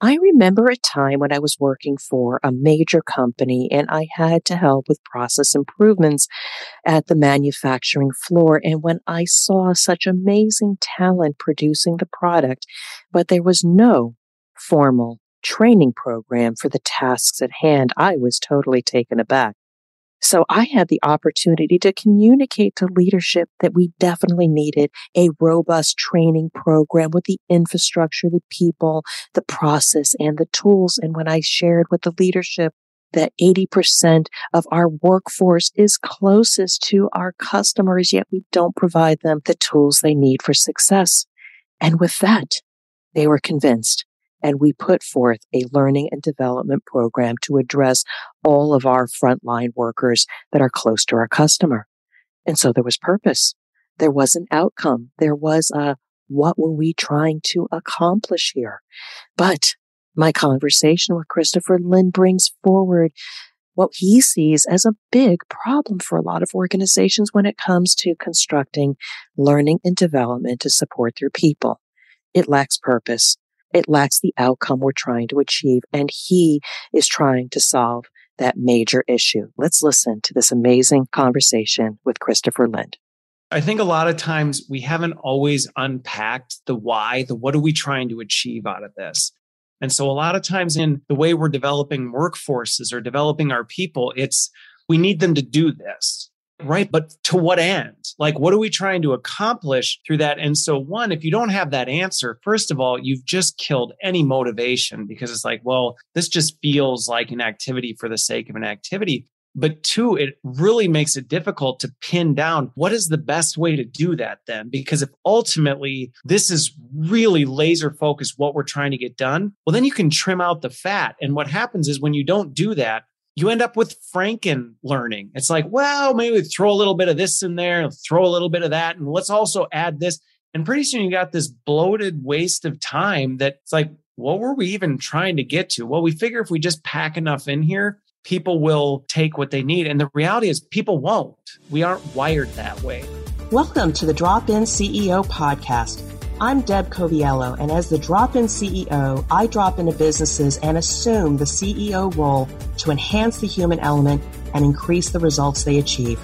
I remember a time when I was working for a major company and I had to help with process improvements at the manufacturing floor. And when I saw such amazing talent producing the product, but there was no formal training program for the tasks at hand, I was totally taken aback. So I had the opportunity to communicate to leadership that we definitely needed a robust training program with the infrastructure, the people, the process, and the tools. And when I shared with the leadership that 80% of our workforce is closest to our customers, yet we don't provide them the tools they need for success. And with that, they were convinced and we put forth a learning and development program to address all of our frontline workers that are close to our customer. And so there was purpose. There was an outcome. There was a, what were we trying to accomplish here? But my conversation with Christopher Lind brings forward what he sees as a big problem for a lot of organizations when it comes to constructing learning and development to support their people. It lacks purpose. It lacks the outcome we're trying to achieve. And he is trying to solve that major issue. Let's listen to this amazing conversation with Christopher Lind. I think a lot of times we haven't always unpacked the why, the what are we trying to achieve out of this? And so a lot of times in the way we're developing workforces or developing our people, it's we need them to do this. Right. Mm-hmm. But to what end? Like, what are we trying to accomplish through that? And so, one, if you don't have that answer, first of all, you've just killed any motivation because it's like, well, this just feels like an activity for the sake of an activity. But two, it really makes it difficult to pin down what is the best way to do that then? Because if ultimately this is really laser focused what we're trying to get done, well, then you can trim out the fat. And what happens is when you don't do that, you end up with Franken learning. It's like, well, maybe throw a little bit of this in there, throw a little bit of that, and let's also add this. And pretty soon you got this bloated waste of time that's like, what were we even trying to get to? Well, we figure if we just pack enough in here, people will take what they need. And the reality is, people won't. We aren't wired that way. Welcome to the Drop In CEO podcast I'm Deb Coviello, and as the drop in CEO, I drop into businesses and assume the CEO role to enhance the human element and increase the results they achieve.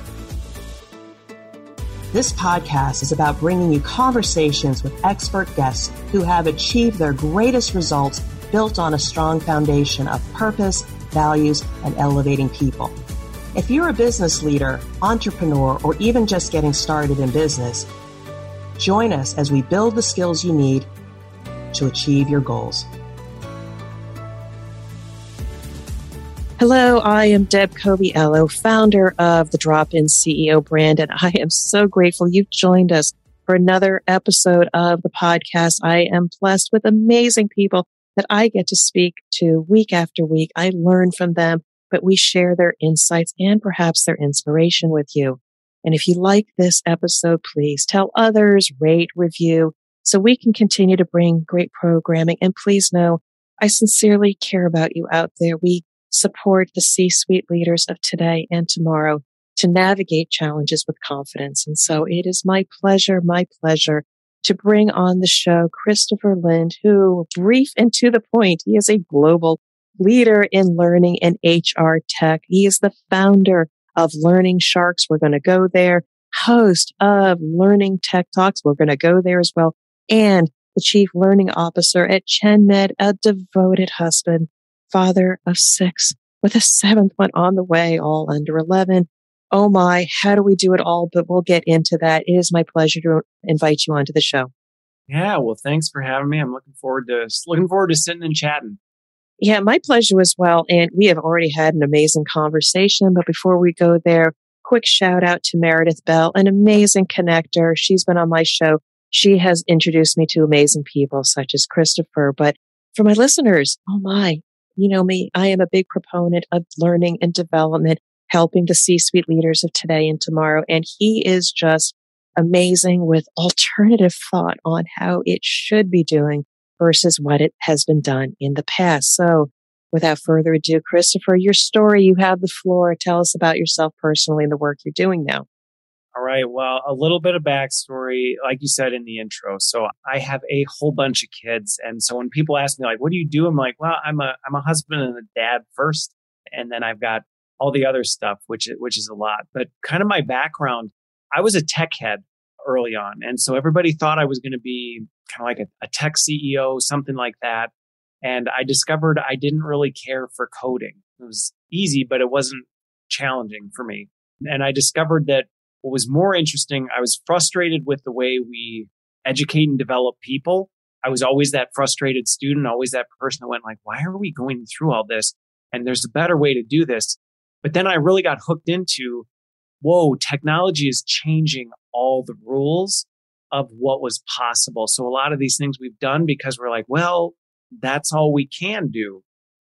This podcast is about bringing you conversations with expert guests who have achieved their greatest results built on a strong foundation of purpose, values, and elevating people. If you're a business leader, entrepreneur, or even just getting started in business, Join us as we build the skills you need to achieve your goals. Hello, I am Deb Coviello, founder of the Drop In CEO brand, and I am so grateful you've joined us for another episode of the podcast. I am blessed with amazing people that I get to speak to week after week. I learn from them, but we share their insights and perhaps their inspiration with you. And if you like this episode, please tell others, rate, review, so we can continue to bring great programming. And please know, I sincerely care about you out there. We support the C suite leaders of today and tomorrow to navigate challenges with confidence. And so it is my pleasure, my pleasure to bring on the show Christopher Lind, who brief and to the point, he is a global leader in learning and HR tech. He is the founder of Learning Sharks. We're going to go there. Host of Learning Tech Talks. We're going to go there as well. And the chief learning officer at ChenMed, a devoted husband, father of six with a seventh one on the way, all under 11. Oh my, how do we do it all? But we'll get into that. It is my pleasure to invite you onto the show. Yeah, well, thanks for having me. I'm looking forward to looking forward to sitting and chatting. Yeah, my pleasure as well. And we have already had an amazing conversation. But before we go there, quick shout out to Meredith Bell, an amazing connector. She's been on my show. She has introduced me to amazing people such as Christopher. But for my listeners, oh my, you know me, I am a big proponent of learning and development, helping the C suite leaders of today and tomorrow. And he is just amazing with alternative thought on how it should be doing versus what it has been done in the past. So without further ado, Christopher, your story, you have the floor. Tell us about yourself personally and the work you're doing now. All right. Well, a little bit of backstory, like you said in the intro. So I have a whole bunch of kids. And so when people ask me like, what do you do? I'm like, well, I'm a, I'm a husband and a dad first. And then I've got all the other stuff, which, which is a lot, but kind of my background, I was a tech head early on. And so everybody thought I was going to be kind of like a, a tech CEO, something like that. And I discovered I didn't really care for coding. It was easy, but it wasn't challenging for me. And I discovered that what was more interesting, I was frustrated with the way we educate and develop people. I was always that frustrated student, always that person that went like, why are we going through all this? And there's a better way to do this. But then I really got hooked into, whoa, technology is changing all the rules of what was possible. So a lot of these things we've done because we're like, well, that's all we can do.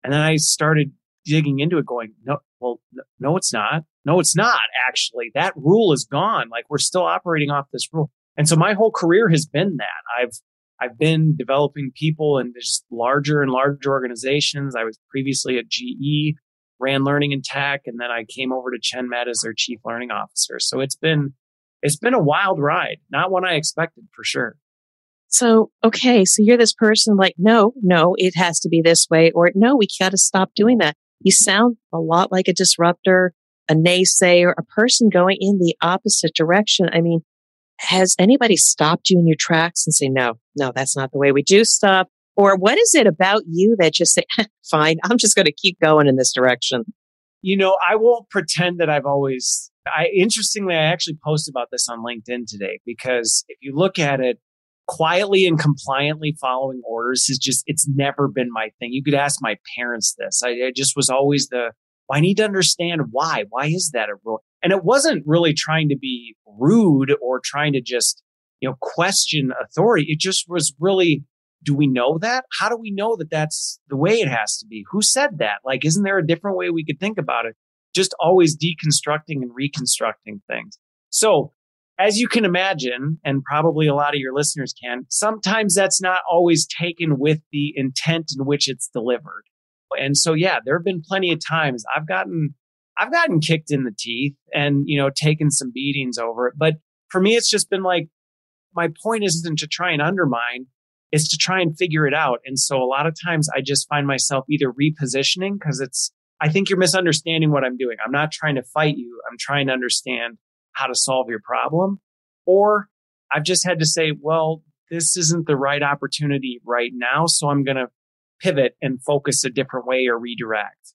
And then I started digging into it going, no, well, no, it's not. No, it's not actually. That rule is gone. Like we're still operating off this rule. And so my whole career has been that. I've, I've been developing people in just larger and larger organizations. I was previously at GE, ran learning and tech, and then I came over to ChenMed as their chief learning officer. So it's been, it's been a wild ride, not one I expected for sure. So, okay, so you're this person like, no, no, it has to be this way, or no, we got to stop doing that. You sound a lot like a disruptor, a naysayer, a person going in the opposite direction. I mean, has anybody stopped you in your tracks and say, no, no, that's not the way we do stuff? Or what is it about you that just say, fine, I'm just going to keep going in this direction? You know, I won't pretend that I've always, I, interestingly, I actually post about this on LinkedIn today because if you look at it, quietly and compliantly following orders is just it's never been my thing. You could ask my parents this. I, I just was always the well, i need to understand why. Why is that a rule and it wasn't really trying to be rude or trying to just you know question authority. It just was really do we know that? How do we know that that's the way it has to be? Who said that? Like isn't there a different way we could think about it? Just always deconstructing and reconstructing things. So as you can imagine, and probably a lot of your listeners can, sometimes that's not always taken with the intent in which it's delivered. And so, yeah, there have been plenty of times I've gotten, I've gotten kicked in the teeth and, you know, taken some beatings over it. But for me, it's just been like, my point isn't to try and undermine, it's to try and figure it out. And so a lot of times I just find myself either repositioning because it's, I think you're misunderstanding what I'm doing. I'm not trying to fight you. I'm trying to understand how to solve your problem. Or I've just had to say, well, this isn't the right opportunity right now. So I'm going to pivot and focus a different way or redirect.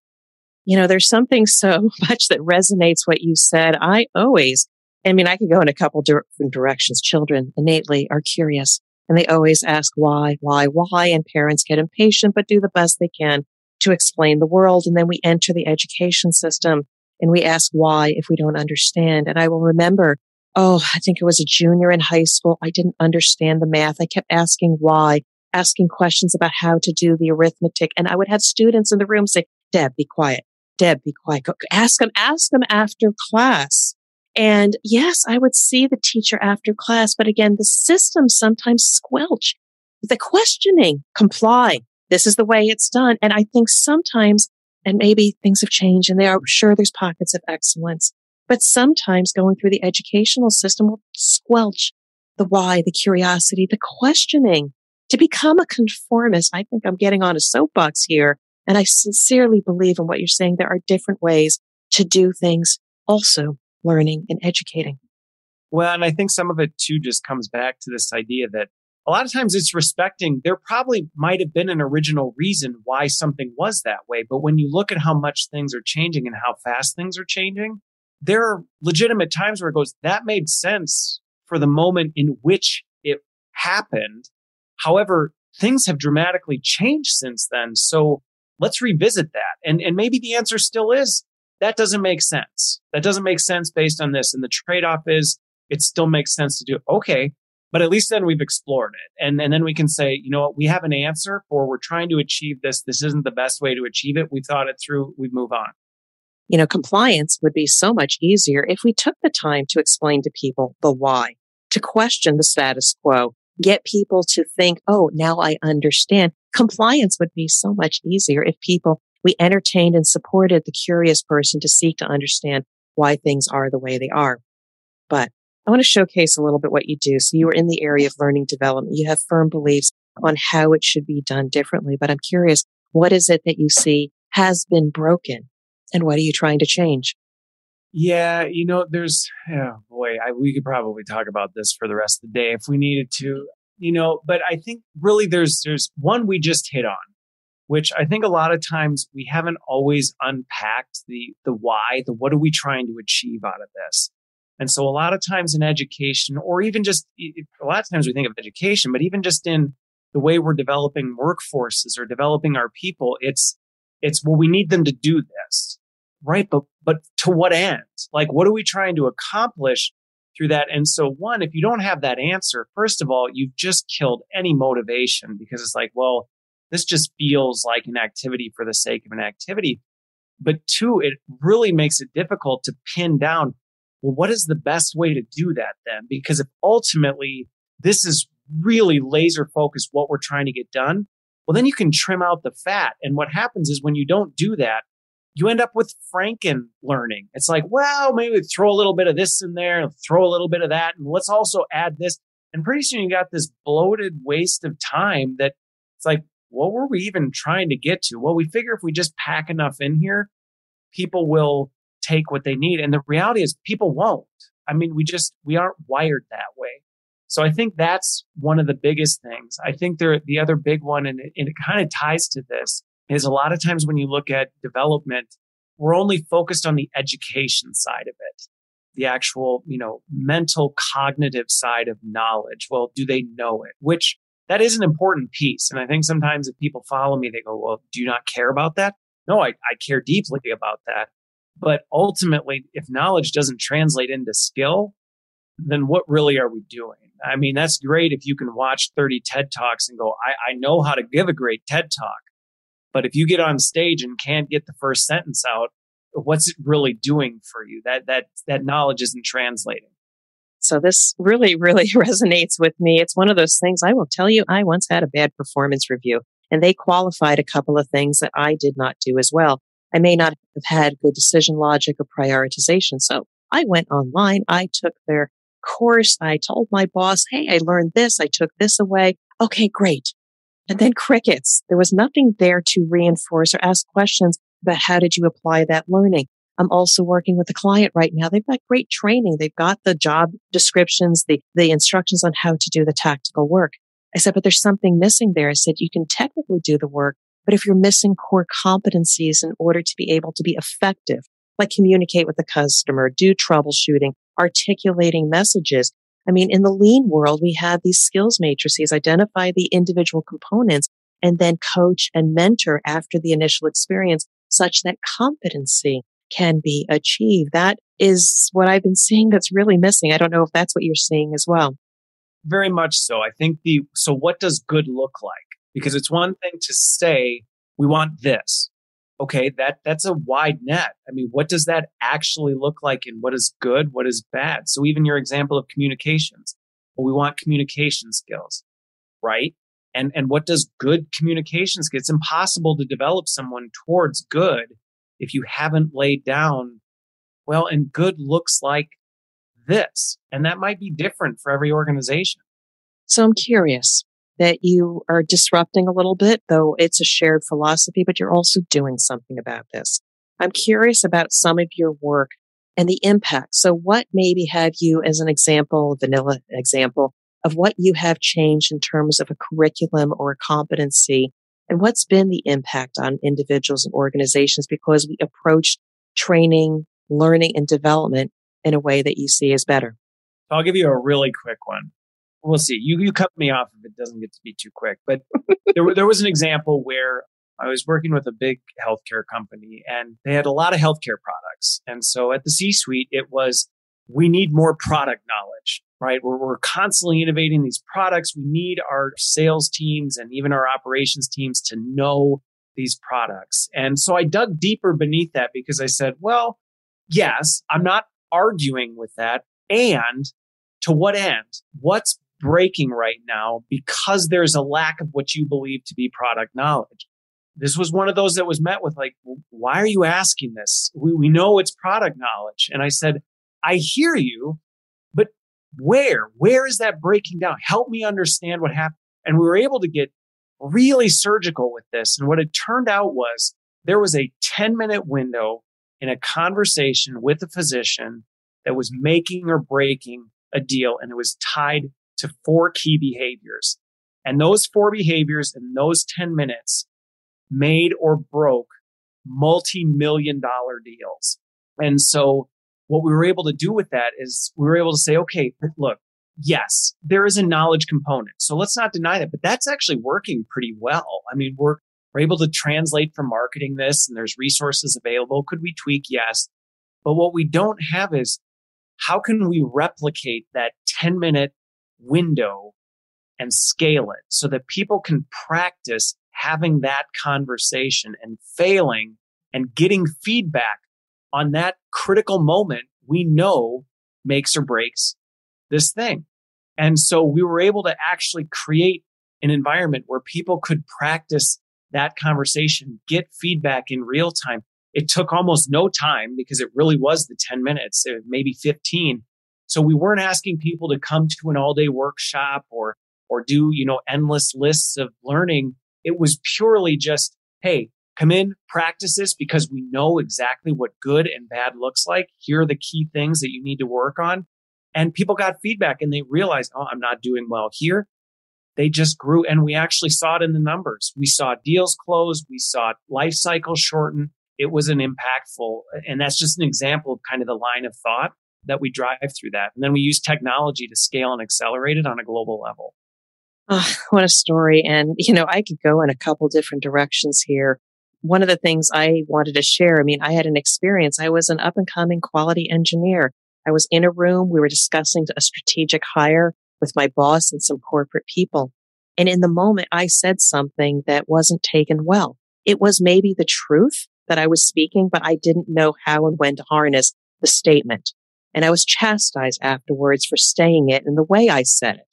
You know, there's something so much that resonates what you said. I always, I mean, I could go in a couple different directions. Children innately are curious and they always ask why, why, why. And parents get impatient, but do the best they can to explain the world. And then we enter the education system and we ask why if we don't understand. And I will remember, oh, I think it was a junior in high school. I didn't understand the math. I kept asking why, asking questions about how to do the arithmetic. And I would have students in the room say, Deb, be quiet. Deb, be quiet. Go, ask them, ask them after class. And yes, I would see the teacher after class, but again, the system sometimes squelch. The questioning, comply. This is the way it's done. And I think sometimes and maybe things have changed and they are sure there's pockets of excellence. But sometimes going through the educational system will squelch the why, the curiosity, the questioning. To become a conformist, I think I'm getting on a soapbox here. And I sincerely believe in what you're saying. There are different ways to do things, also learning and educating. Well, and I think some of it too just comes back to this idea that a lot of times it's respecting there probably might have been an original reason why something was that way but when you look at how much things are changing and how fast things are changing there are legitimate times where it goes that made sense for the moment in which it happened however things have dramatically changed since then so let's revisit that and and maybe the answer still is that doesn't make sense that doesn't make sense based on this and the trade-off is it still makes sense to do okay but at least then we've explored it. And, and then we can say, you know what, we have an answer for we're trying to achieve this. This isn't the best way to achieve it. We thought it through. We move on. You know, compliance would be so much easier if we took the time to explain to people the why, to question the status quo, get people to think, oh, now I understand. Compliance would be so much easier if people, we entertained and supported the curious person to seek to understand why things are the way they are. But I want to showcase a little bit what you do. So you are in the area of learning development. You have firm beliefs on how it should be done differently. But I'm curious, what is it that you see has been broken and what are you trying to change? Yeah, you know, there's, oh boy, I, we could probably talk about this for the rest of the day if we needed to, you know, but I think really there's, there's one we just hit on, which I think a lot of times we haven't always unpacked the, the why, the what are we trying to achieve out of this? And so a lot of times in education, or even just a lot of times we think of education, but even just in the way we're developing workforces or developing our people, it's, it's, well, we need them to do this, right? But, but to what end? Like, what are we trying to accomplish through that? And so one, if you don't have that answer, first of all, you've just killed any motivation because it's like, well, this just feels like an activity for the sake of an activity. But two, it really makes it difficult to pin down well, what is the best way to do that then? Because if ultimately this is really laser focused what we're trying to get done, well, then you can trim out the fat. And what happens is when you don't do that, you end up with Franken learning. It's like, well, maybe throw a little bit of this in there, throw a little bit of that, and let's also add this. And pretty soon you got this bloated waste of time that it's like, what were we even trying to get to? Well, we figure if we just pack enough in here, people will take what they need. And the reality is people won't. I mean, we just, we aren't wired that way. So I think that's one of the biggest things. I think there, the other big one, and it, and it kind of ties to this, is a lot of times when you look at development, we're only focused on the education side of it, the actual, you know, mental cognitive side of knowledge. Well, do they know it? Which that is an important piece. And I think sometimes if people follow me, they go, well, do you not care about that? No, I, I care deeply about that. But ultimately, if knowledge doesn't translate into skill, then what really are we doing? I mean, that's great if you can watch 30 TED Talks and go, I, I know how to give a great TED Talk. But if you get on stage and can't get the first sentence out, what's it really doing for you? That that that knowledge isn't translating. So this really, really resonates with me. It's one of those things I will tell you, I once had a bad performance review and they qualified a couple of things that I did not do as well. I may not have had good decision logic or prioritization. So I went online. I took their course. I told my boss, Hey, I learned this. I took this away. Okay, great. And then crickets. There was nothing there to reinforce or ask questions about how did you apply that learning? I'm also working with a client right now. They've got great training. They've got the job descriptions, the, the instructions on how to do the tactical work. I said, but there's something missing there. I said, you can technically do the work, but if you're missing core competencies in order to be able to be effective, like communicate with the customer, do troubleshooting, articulating messages. I mean, in the lean world, we have these skills matrices, identify the individual components and then coach and mentor after the initial experience such that competency can be achieved. That is what I've been seeing that's really missing. I don't know if that's what you're seeing as well. Very much so. I think the, so what does good look like? because it's one thing to say we want this okay that that's a wide net i mean what does that actually look like and what is good what is bad so even your example of communications well, we want communication skills right and and what does good communication skills it's impossible to develop someone towards good if you haven't laid down well and good looks like this and that might be different for every organization so i'm curious that you are disrupting a little bit, though it's a shared philosophy, but you're also doing something about this. I'm curious about some of your work and the impact. So what maybe have you as an example, vanilla example of what you have changed in terms of a curriculum or a competency and what's been the impact on individuals and organizations because we approach training, learning and development in a way that you see as better? I'll give you a really quick one we'll see. You you cut me off if it doesn't get to be too quick. But there there was an example where I was working with a big healthcare company and they had a lot of healthcare products. And so at the C suite, it was we need more product knowledge, right? We're, we're constantly innovating these products. We need our sales teams and even our operations teams to know these products. And so I dug deeper beneath that because I said, well, yes, I'm not arguing with that. And to what end? What's breaking right now because there's a lack of what you believe to be product knowledge. This was one of those that was met with like, why are you asking this? We, we know it's product knowledge. And I said, I hear you, where, where is that breaking down? Help me understand what happened. And we were able to get really surgical with this. And what it turned out was there was a 10 minute window in a conversation with a physician that was making or breaking a deal. And it was tied to four key behaviors. And those four behaviors in those 10 minutes made or broke multi-million dollar deals. And so what we were able to do with that is we were able to say, okay, look, yes, there is a knowledge component. So let's not deny that, but that's actually working pretty well. I mean, we're, we're able to translate from marketing this and there's resources available. Could we tweak? Yes. But what we don't have is how can we replicate that 10 minute window and scale it so that people can practice having that conversation and failing and getting feedback on that critical moment we know makes or breaks this thing. And so we were able to actually create an environment where people could practice that conversation, get feedback in real time. It took almost no time because it really was the 10 minutes, uh, maybe 15. So we weren't asking people to come to an all day workshop or, or do, you know, endless lists of learning. It was purely just, Hey, come in, practice this because we know exactly what good and bad looks like. Here are the key things that you need to work on. And people got feedback and they realized, oh, I'm not doing well here. They just grew and we actually saw it in the numbers. We saw deals close. We saw life cycle shorten. It was an impactful, and that's just an example of kind of the line of thought that we drive through that. And then we use technology to scale and accelerate it on a global level. Oh, what a story. And, you know, I could go in a couple different directions here one of the things I wanted to share, I mean, I had an experience. I was an up and coming quality engineer. I was in a room. We were discussing a strategic hire with my boss and some corporate people. And in the moment, I said something that wasn't taken well. It was maybe the truth that I was speaking, but I didn't know how and when to harness the statement. And I was chastised afterwards for saying it in the way I said it.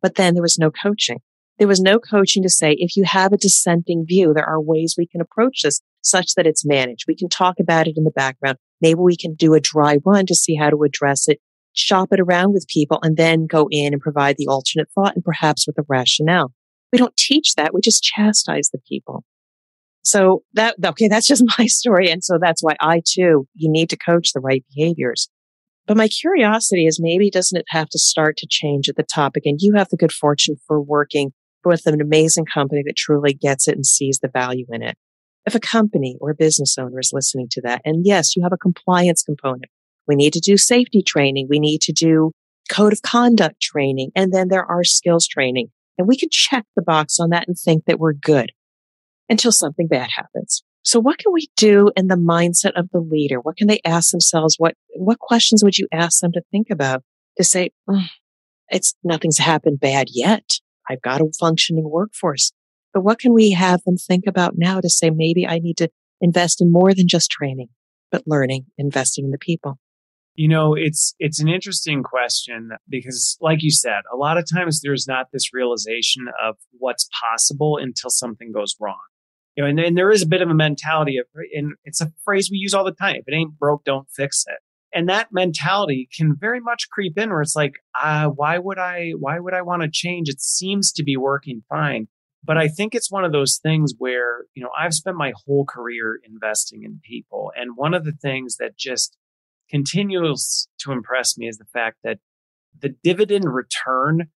But then there was no coaching. There was no coaching to say, if you have a dissenting view, there are ways we can approach this such that it's managed. We can talk about it in the background. Maybe we can do a dry run to see how to address it, shop it around with people, and then go in and provide the alternate thought and perhaps with a rationale. We don't teach that. We just chastise the people. So that, okay, that's just my story. And so that's why I too, you need to coach the right behaviors. But my curiosity is maybe doesn't it have to start to change at the top again? You have the good fortune for working with an amazing company that truly gets it and sees the value in it. If a company or a business owner is listening to that, and yes, you have a compliance component, we need to do safety training. We need to do code of conduct training. And then there are skills training. And we can check the box on that and think that we're good until something bad happens. So what can we do in the mindset of the leader? What can they ask themselves? What, what questions would you ask them to think about to say, mm, it's nothing's happened bad yet. I've got a functioning workforce. But what can we have them think about now to say, maybe I need to invest in more than just training, but learning, investing in the people? You know, it's it's an interesting question because like you said, a lot of times there's not this realization of what's possible until something goes wrong. You know, and, and there is a bit of a mentality of and it's a phrase we use all the time. If it ain't broke, don't fix it and that mentality can very much creep in where it's like uh, why would i why would i want to change? It seems to be working fine. But i think it's one of those things where you know i've spent my whole career investing in people and one of the things that just continues to impress me is the fact that the dividend return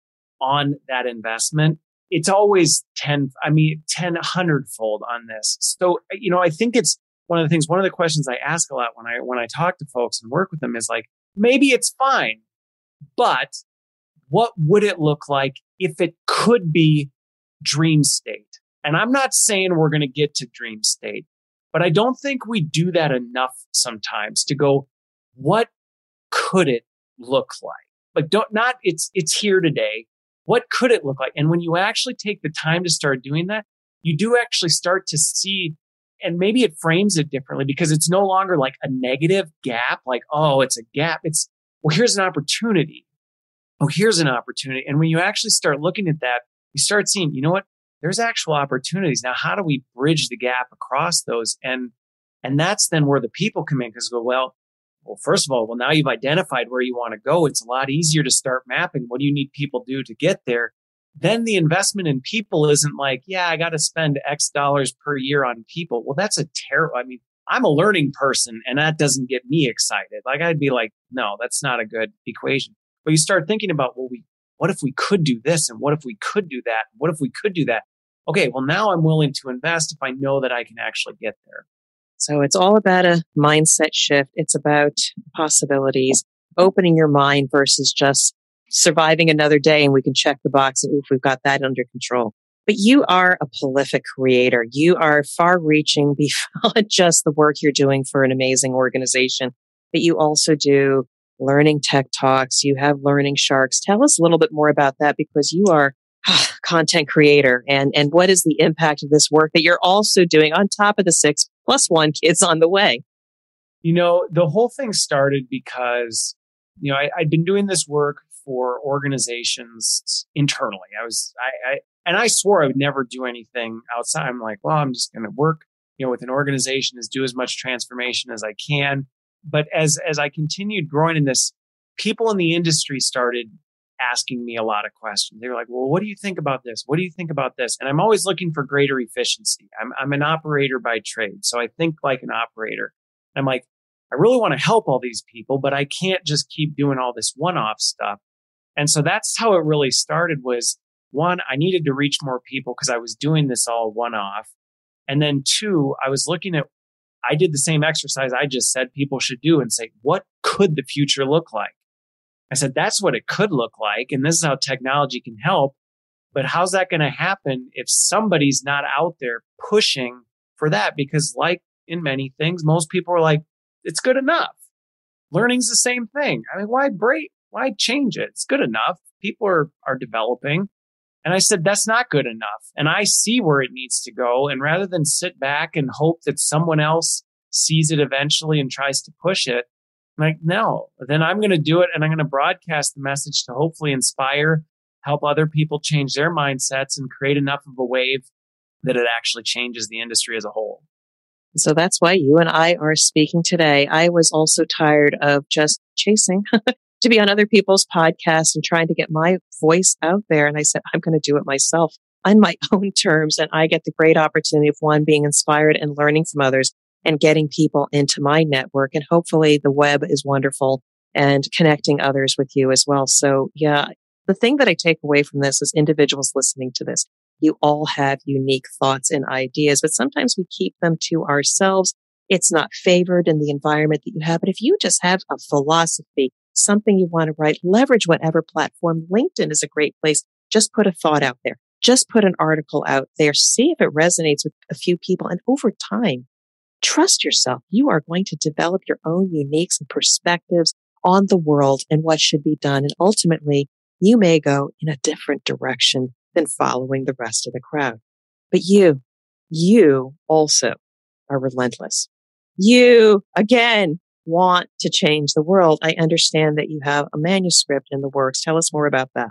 on that investment it's always 10 i mean 10 100 fold on this. So you know i think it's one of the things, one of the questions I ask a lot when I when I talk to folks and work with them is like, maybe it's fine, but what would it look like if it could be dream state? And I'm not saying we're going to get to dream state, but I don't think we do that enough sometimes to go, what could it look like? Like don't not it's it's here today. What could it look like? And when you actually take the time to start doing that, you do actually start to see and maybe it frames it differently because it's no longer like a negative gap, like, oh, it's a gap. It's, well, here's an opportunity. Oh, here's an opportunity. And when you actually start looking at that, you start seeing, you know what? There's actual opportunities. Now, how do we bridge the gap across those? And, and that's then where the people come in because go, well, well, first of all, well, now you've identified where you want to go. It's a lot easier to start mapping. What do you need people do to get there? Then the investment in people isn't like, yeah, I got to spend X dollars per year on people. Well, that's a terrible, I mean, I'm a learning person and that doesn't get me excited. Like I'd be like, no, that's not a good equation. But you start thinking about, well, we, what if we could do this? And what if we could do that? What if we could do that? Okay. Well, now I'm willing to invest if I know that I can actually get there. So it's all about a mindset shift. It's about possibilities, opening your mind versus just surviving another day and we can check the box oof, we've got that under control. But you are a prolific creator. You are far reaching beyond just the work you're doing for an amazing organization, but you also do learning tech talks. You have learning sharks. Tell us a little bit more about that because you are content creator and, and what is the impact of this work that you're also doing on top of the six plus one kids on the way? You know, the whole thing started because, you know, I, I'd been doing this work for organizations internally. I was, I, I, and I swore I would never do anything outside. I'm like, well, I'm just going to work, you know, with an organization is do as much transformation as I can. But as, as I continued growing in this, people in the industry started asking me a lot of questions. They were like, well, what do you think about this? What do you think about this? And I'm always looking for greater efficiency. I'm, I'm an operator by trade. So I think like an operator. I'm like, I really want to help all these people, but I can't just keep doing all this one off stuff. And so that's how it really started was one, I needed to reach more people because I was doing this all one off. And then two, I was looking at, I did the same exercise I just said people should do and say, what could the future look like? I said, that's what it could look like. And this is how technology can help. But how's that going to happen if somebody's not out there pushing for that? Because like in many things, most people are like, it's good enough. Learning's the same thing. I mean, why break? Why change it? It's good enough. People are, are developing. And I said, that's not good enough. And I see where it needs to go. And rather than sit back and hope that someone else sees it eventually and tries to push it, I'm like, no, then I'm going to do it and I'm going to broadcast the message to hopefully inspire, help other people change their mindsets and create enough of a wave that it actually changes the industry as a whole. So that's why you and I are speaking today. I was also tired of just chasing to be on other people's podcasts and trying to get my voice out there. And I said, I'm going to do it myself on my own terms. And I get the great opportunity of one being inspired and learning from others and getting people into my network. And hopefully the web is wonderful and connecting others with you as well. So yeah, the thing that I take away from this is individuals listening to this. You all have unique thoughts and ideas, but sometimes we keep them to ourselves. It's not favored in the environment that you have. But if you just have a philosophy, something you want to write, leverage whatever platform. LinkedIn is a great place. Just put a thought out there. Just put an article out there. See if it resonates with a few people. And over time, trust yourself. You are going to develop your own uniques and perspectives on the world and what should be done. And ultimately, you may go in a different direction than following the rest of the crowd. But you, you also are relentless. You, again, want to change the world. I understand that you have a manuscript in the works. Tell us more about that.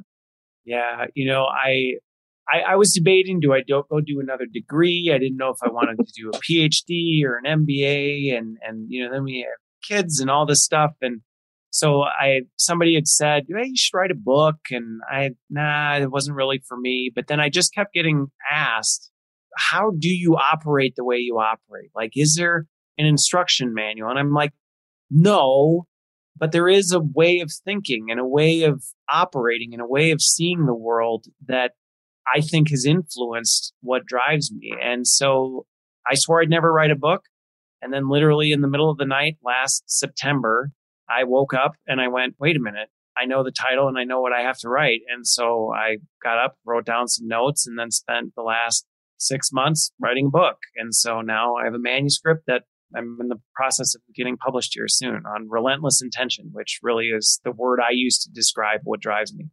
Yeah, you know, I I, I was debating do I do, go do another degree? I didn't know if I wanted to do a PhD or an MBA, and and you know then we have kids and all this stuff, and so I somebody had said, hey, you should write a book, and I nah, it wasn't really for me. But then I just kept getting asked, how do you operate the way you operate? Like, is there an instruction manual? And I'm like, no, but there is a way of thinking and a way of operating and a way of seeing the world that I think has influenced what drives me. And so I swore I'd never write a book. And then literally in the middle of the night last September, I woke up and I went, wait a minute. I know the title and I know what I have to write. And so I got up, wrote down some notes and then spent the last six months writing a book. And so now I have a manuscript that I'm in the process of getting published here soon on relentless intention, which really is the word I use to describe what drives me.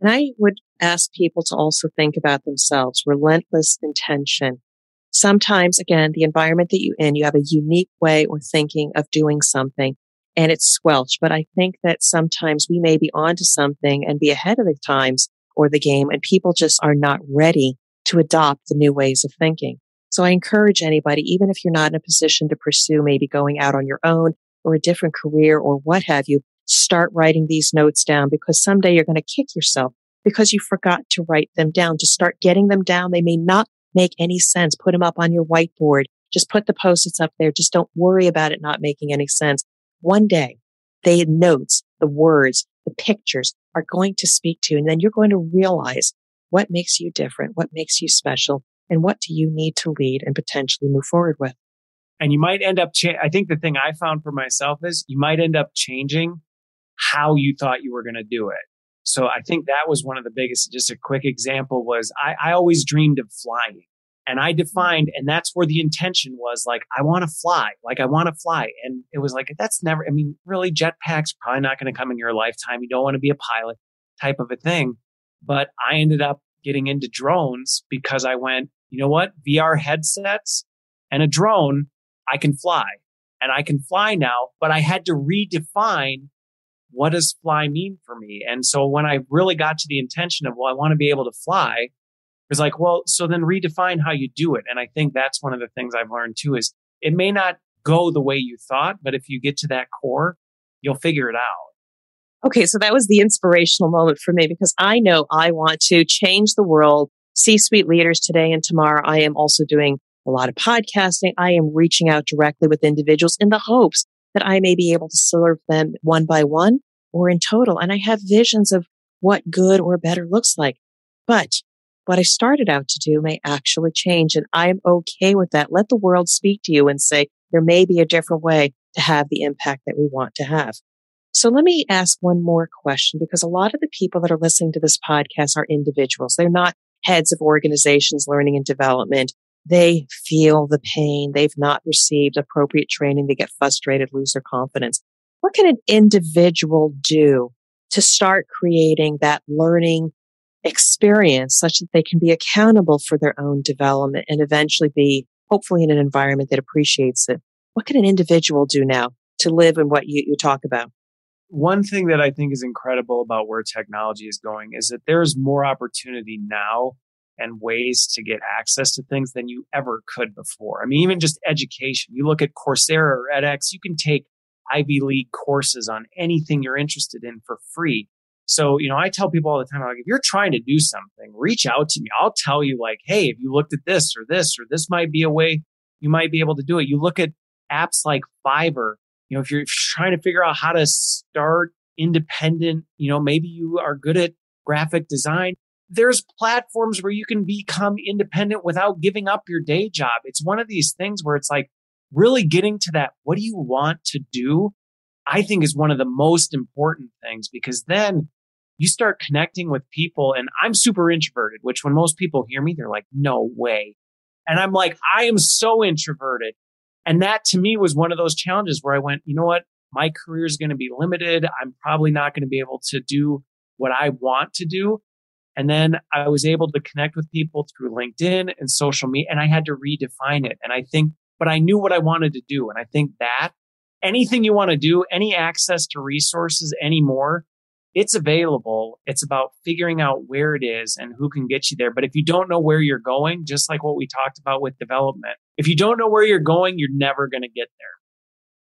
And I would ask people to also think about themselves, relentless intention. Sometimes, again, the environment that you're in, you have a unique way or thinking of doing something and it's squelched. But I think that sometimes we may be onto something and be ahead of the times or the game and people just are not ready to adopt the new ways of thinking. So I encourage anybody, even if you're not in a position to pursue maybe going out on your own, or a different career or what have you, start writing these notes down because someday you're going to kick yourself because you forgot to write them down. To start getting them down, they may not make any sense. Put them up on your whiteboard. Just put the post-its up there. Just don't worry about it not making any sense. One day, the notes, the words, the pictures are going to speak to you. And then you're going to realize what makes you different, what makes you special, and what do you need to lead and potentially move forward with. And you might end up, cha- I think the thing I found for myself is you might end up changing how you thought you were going to do it. So I think that was one of the biggest, just a quick example was I, I always dreamed of flying and I defined, and that's where the intention was like, I want to fly, like I want to fly. And it was like, that's never, I mean, really jetpacks probably not going to come in your lifetime. You don't want to be a pilot type of a thing. But I ended up getting into drones because I went, you know what? VR headsets and a drone, I can fly and I can fly now, but I had to redefine what does fly mean for me? And so when I really got to the intention of, well, I want to be able to fly, it was like, well, so then redefine how you do it. And I think that's one of the things I've learned too is it may not go the way you thought, but if you get to that core, you'll figure it out. Okay, so that was the inspirational moment for me because I know I want to change the world, C suite leaders today and tomorrow. I am also doing a lot of podcasting. I am reaching out directly with individuals in the hopes that I may be able to serve them one by one or in total. And I have visions of what good or better looks like. But what I started out to do may actually change. And I'm okay with that. Let the world speak to you and say there may be a different way to have the impact that we want to have. So let me ask one more question because a lot of the people that are listening to this podcast are individuals. They're not heads of organizations, learning and development. They feel the pain. They've not received appropriate training. They get frustrated, lose their confidence. What can an individual do to start creating that learning experience such that they can be accountable for their own development and eventually be hopefully in an environment that appreciates it? What can an individual do now to live in what you, you talk about? One thing that I think is incredible about where technology is going is that there's more opportunity now and ways to get access to things than you ever could before. I mean, even just education. You look at Coursera or edX, you can take Ivy League courses on anything you're interested in for free. So, you know, I tell people all the time, like, if you're trying to do something, reach out to me. I'll tell you, like, hey, if you looked at this or this, or this might be a way you might be able to do it. You look at apps like Fiverr, you know, if you're trying to figure out how to start independent, you know, maybe you are good at graphic design, there's platforms where you can become independent without giving up your day job. It's one of these things where it's like really getting to that. What do you want to do? I think is one of the most important things because then you start connecting with people and I'm super introverted, which when most people hear me, they're like, no way. And I'm like, I am so introverted. And that to me was one of those challenges where I went, you know what? My career is going to be limited. I'm probably not going to be able to do what I want to do. And then I was able to connect with people through LinkedIn and social media, and I had to redefine it. And I think, but I knew what I wanted to do. And I think that anything you want to do, any access to resources anymore, it's available. It's about figuring out where it is and who can get you there. But if you don't know where you're going, just like what we talked about with development, if you don't know where you're going, you're never going to get there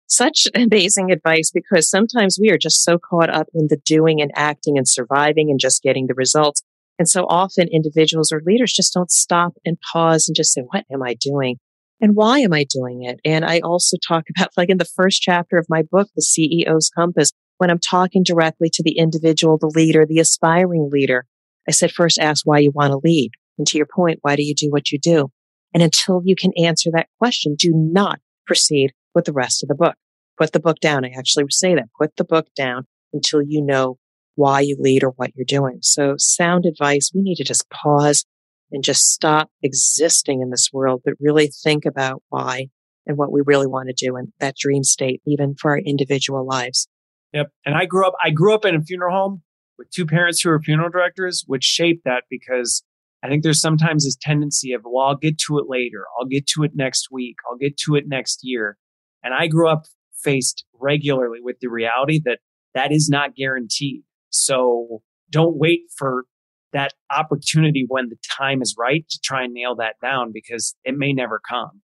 such amazing advice because sometimes we are just so caught up in the doing and acting and surviving and just getting the results and so often individuals or leaders just don't stop and pause and just say, what am I doing? And why am I doing it? And I also talk about, like in the first chapter of my book, The CEO's Compass, when I'm talking directly to the individual, the leader, the aspiring leader, I said, first ask why you want to lead. And to your point, why do you do what you do? And until you can answer that question, do not proceed with the rest of the book. Put the book down. I actually say that. Put the book down until you know why you lead or what you're doing. So sound advice. We need to just pause and just stop existing in this world, but really think about why and what we really want to do in that dream state, even for our individual lives. Yep. And I grew up, I grew up in a funeral home with two parents who were funeral directors, which shaped that because I think there's sometimes this tendency of, well, I'll get to it later. I'll get to it next week. I'll get to it next year. And I grew up faced regularly with the reality that that is not guaranteed. So don't wait for that opportunity when the time is right to try and nail that down because it may never come.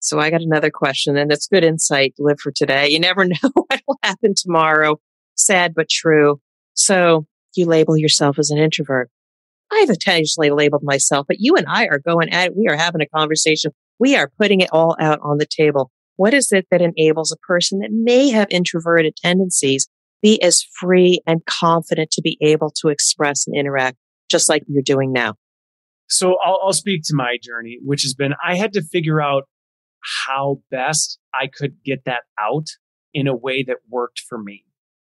So I got another question, and it's good insight to live for today. You never know what will happen tomorrow. Sad but true. So you label yourself as an introvert. I've intentionally labeled myself, but you and I are going at it. We are having a conversation. We are putting it all out on the table. What is it that enables a person that may have introverted tendencies be as free and confident to be able to express and interact just like you're doing now? So I'll, I'll speak to my journey, which has been I had to figure out how best I could get that out in a way that worked for me.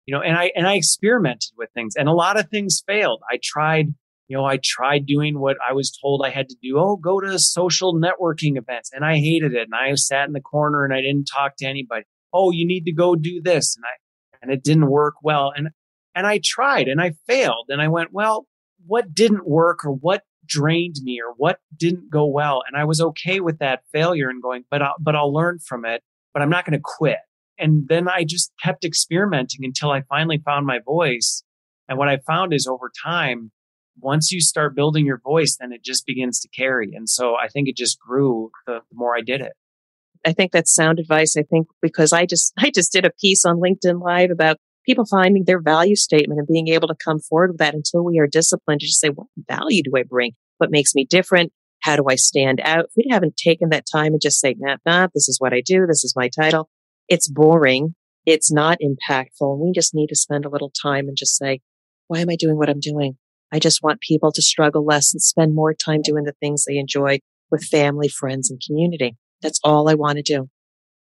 You know, and I and I experimented with things and a lot of things failed. I tried, you know, I tried doing what I was told I had to do. Oh, go to social networking events and I hated it and I sat in the corner and I didn't talk to anybody. Oh, you need to go do this and I and it didn't work well and and I tried and I failed and I went, well, what didn't work or what drained me or what didn't go well. And I was okay with that failure and going, but I'll, but I'll learn from it, but I'm not going to quit. And then I just kept experimenting until I finally found my voice. And what I found is over time, once you start building your voice, then it just begins to carry. And so I think it just grew the, the more I did it. I think that's sound advice. I think because I just, I just did a piece on LinkedIn Live about people finding their value statement and being able to come forward with that until we are disciplined to just say, what value do I bring? What makes me different? How do I stand out? We haven't taken that time and just say, nah, nah, this is what I do. This is my title. It's boring. It's not impactful. We just need to spend a little time and just say, why am I doing what I'm doing? I just want people to struggle less and spend more time doing the things they enjoy with family, friends, and community. That's all I want to do.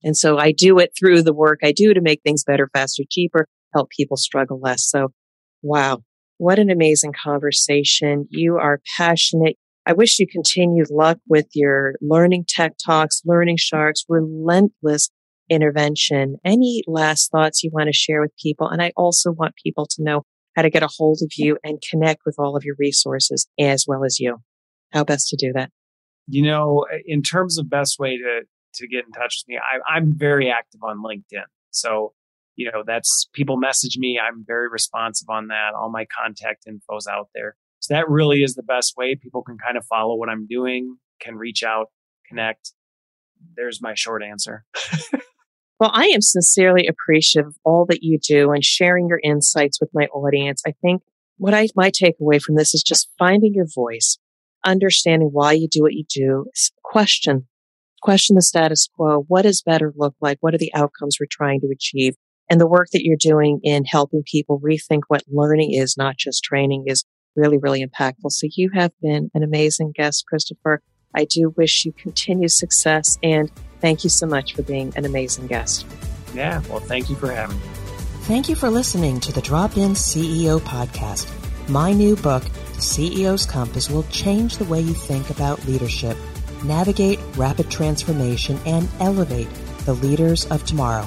And so I do it through the work I do to make things better, faster, cheaper, help people struggle less. So, wow, what an amazing conversation. You are passionate. I wish you continued luck with your learning tech talks, learning sharks, relentless intervention. Any last thoughts you want to share with people? And I also want people to know how to get a hold of you and connect with all of your resources as well as you. How best to do that? You know, eh, in terms of best way to to get in touch with me, I, I'm very active on LinkedIn. So you know, that's people message me. I'm very responsive on that. All my contact info's out there. So that really is the best way. People can kind of follow what I'm doing, can reach out, connect. There's my short answer. well, I am sincerely appreciative of all that you do and sharing your insights with my audience. I think what I my takeaway from this is just finding your voice, understanding why you do what you do, question, question the status quo. What does better look like? What are the outcomes we're trying to achieve? And the work that you're doing in helping people rethink what learning is, not just training, is really, really impactful. So you have been an amazing guest, Christopher. I do wish you continued success and thank you so much for being an amazing guest. Yeah, well, thank you for having me. Thank you for listening to the Drop In CEO podcast. My new book, The CEO's Compass, will change the way you think about leadership, navigate rapid transformation, and elevate the leaders of tomorrow.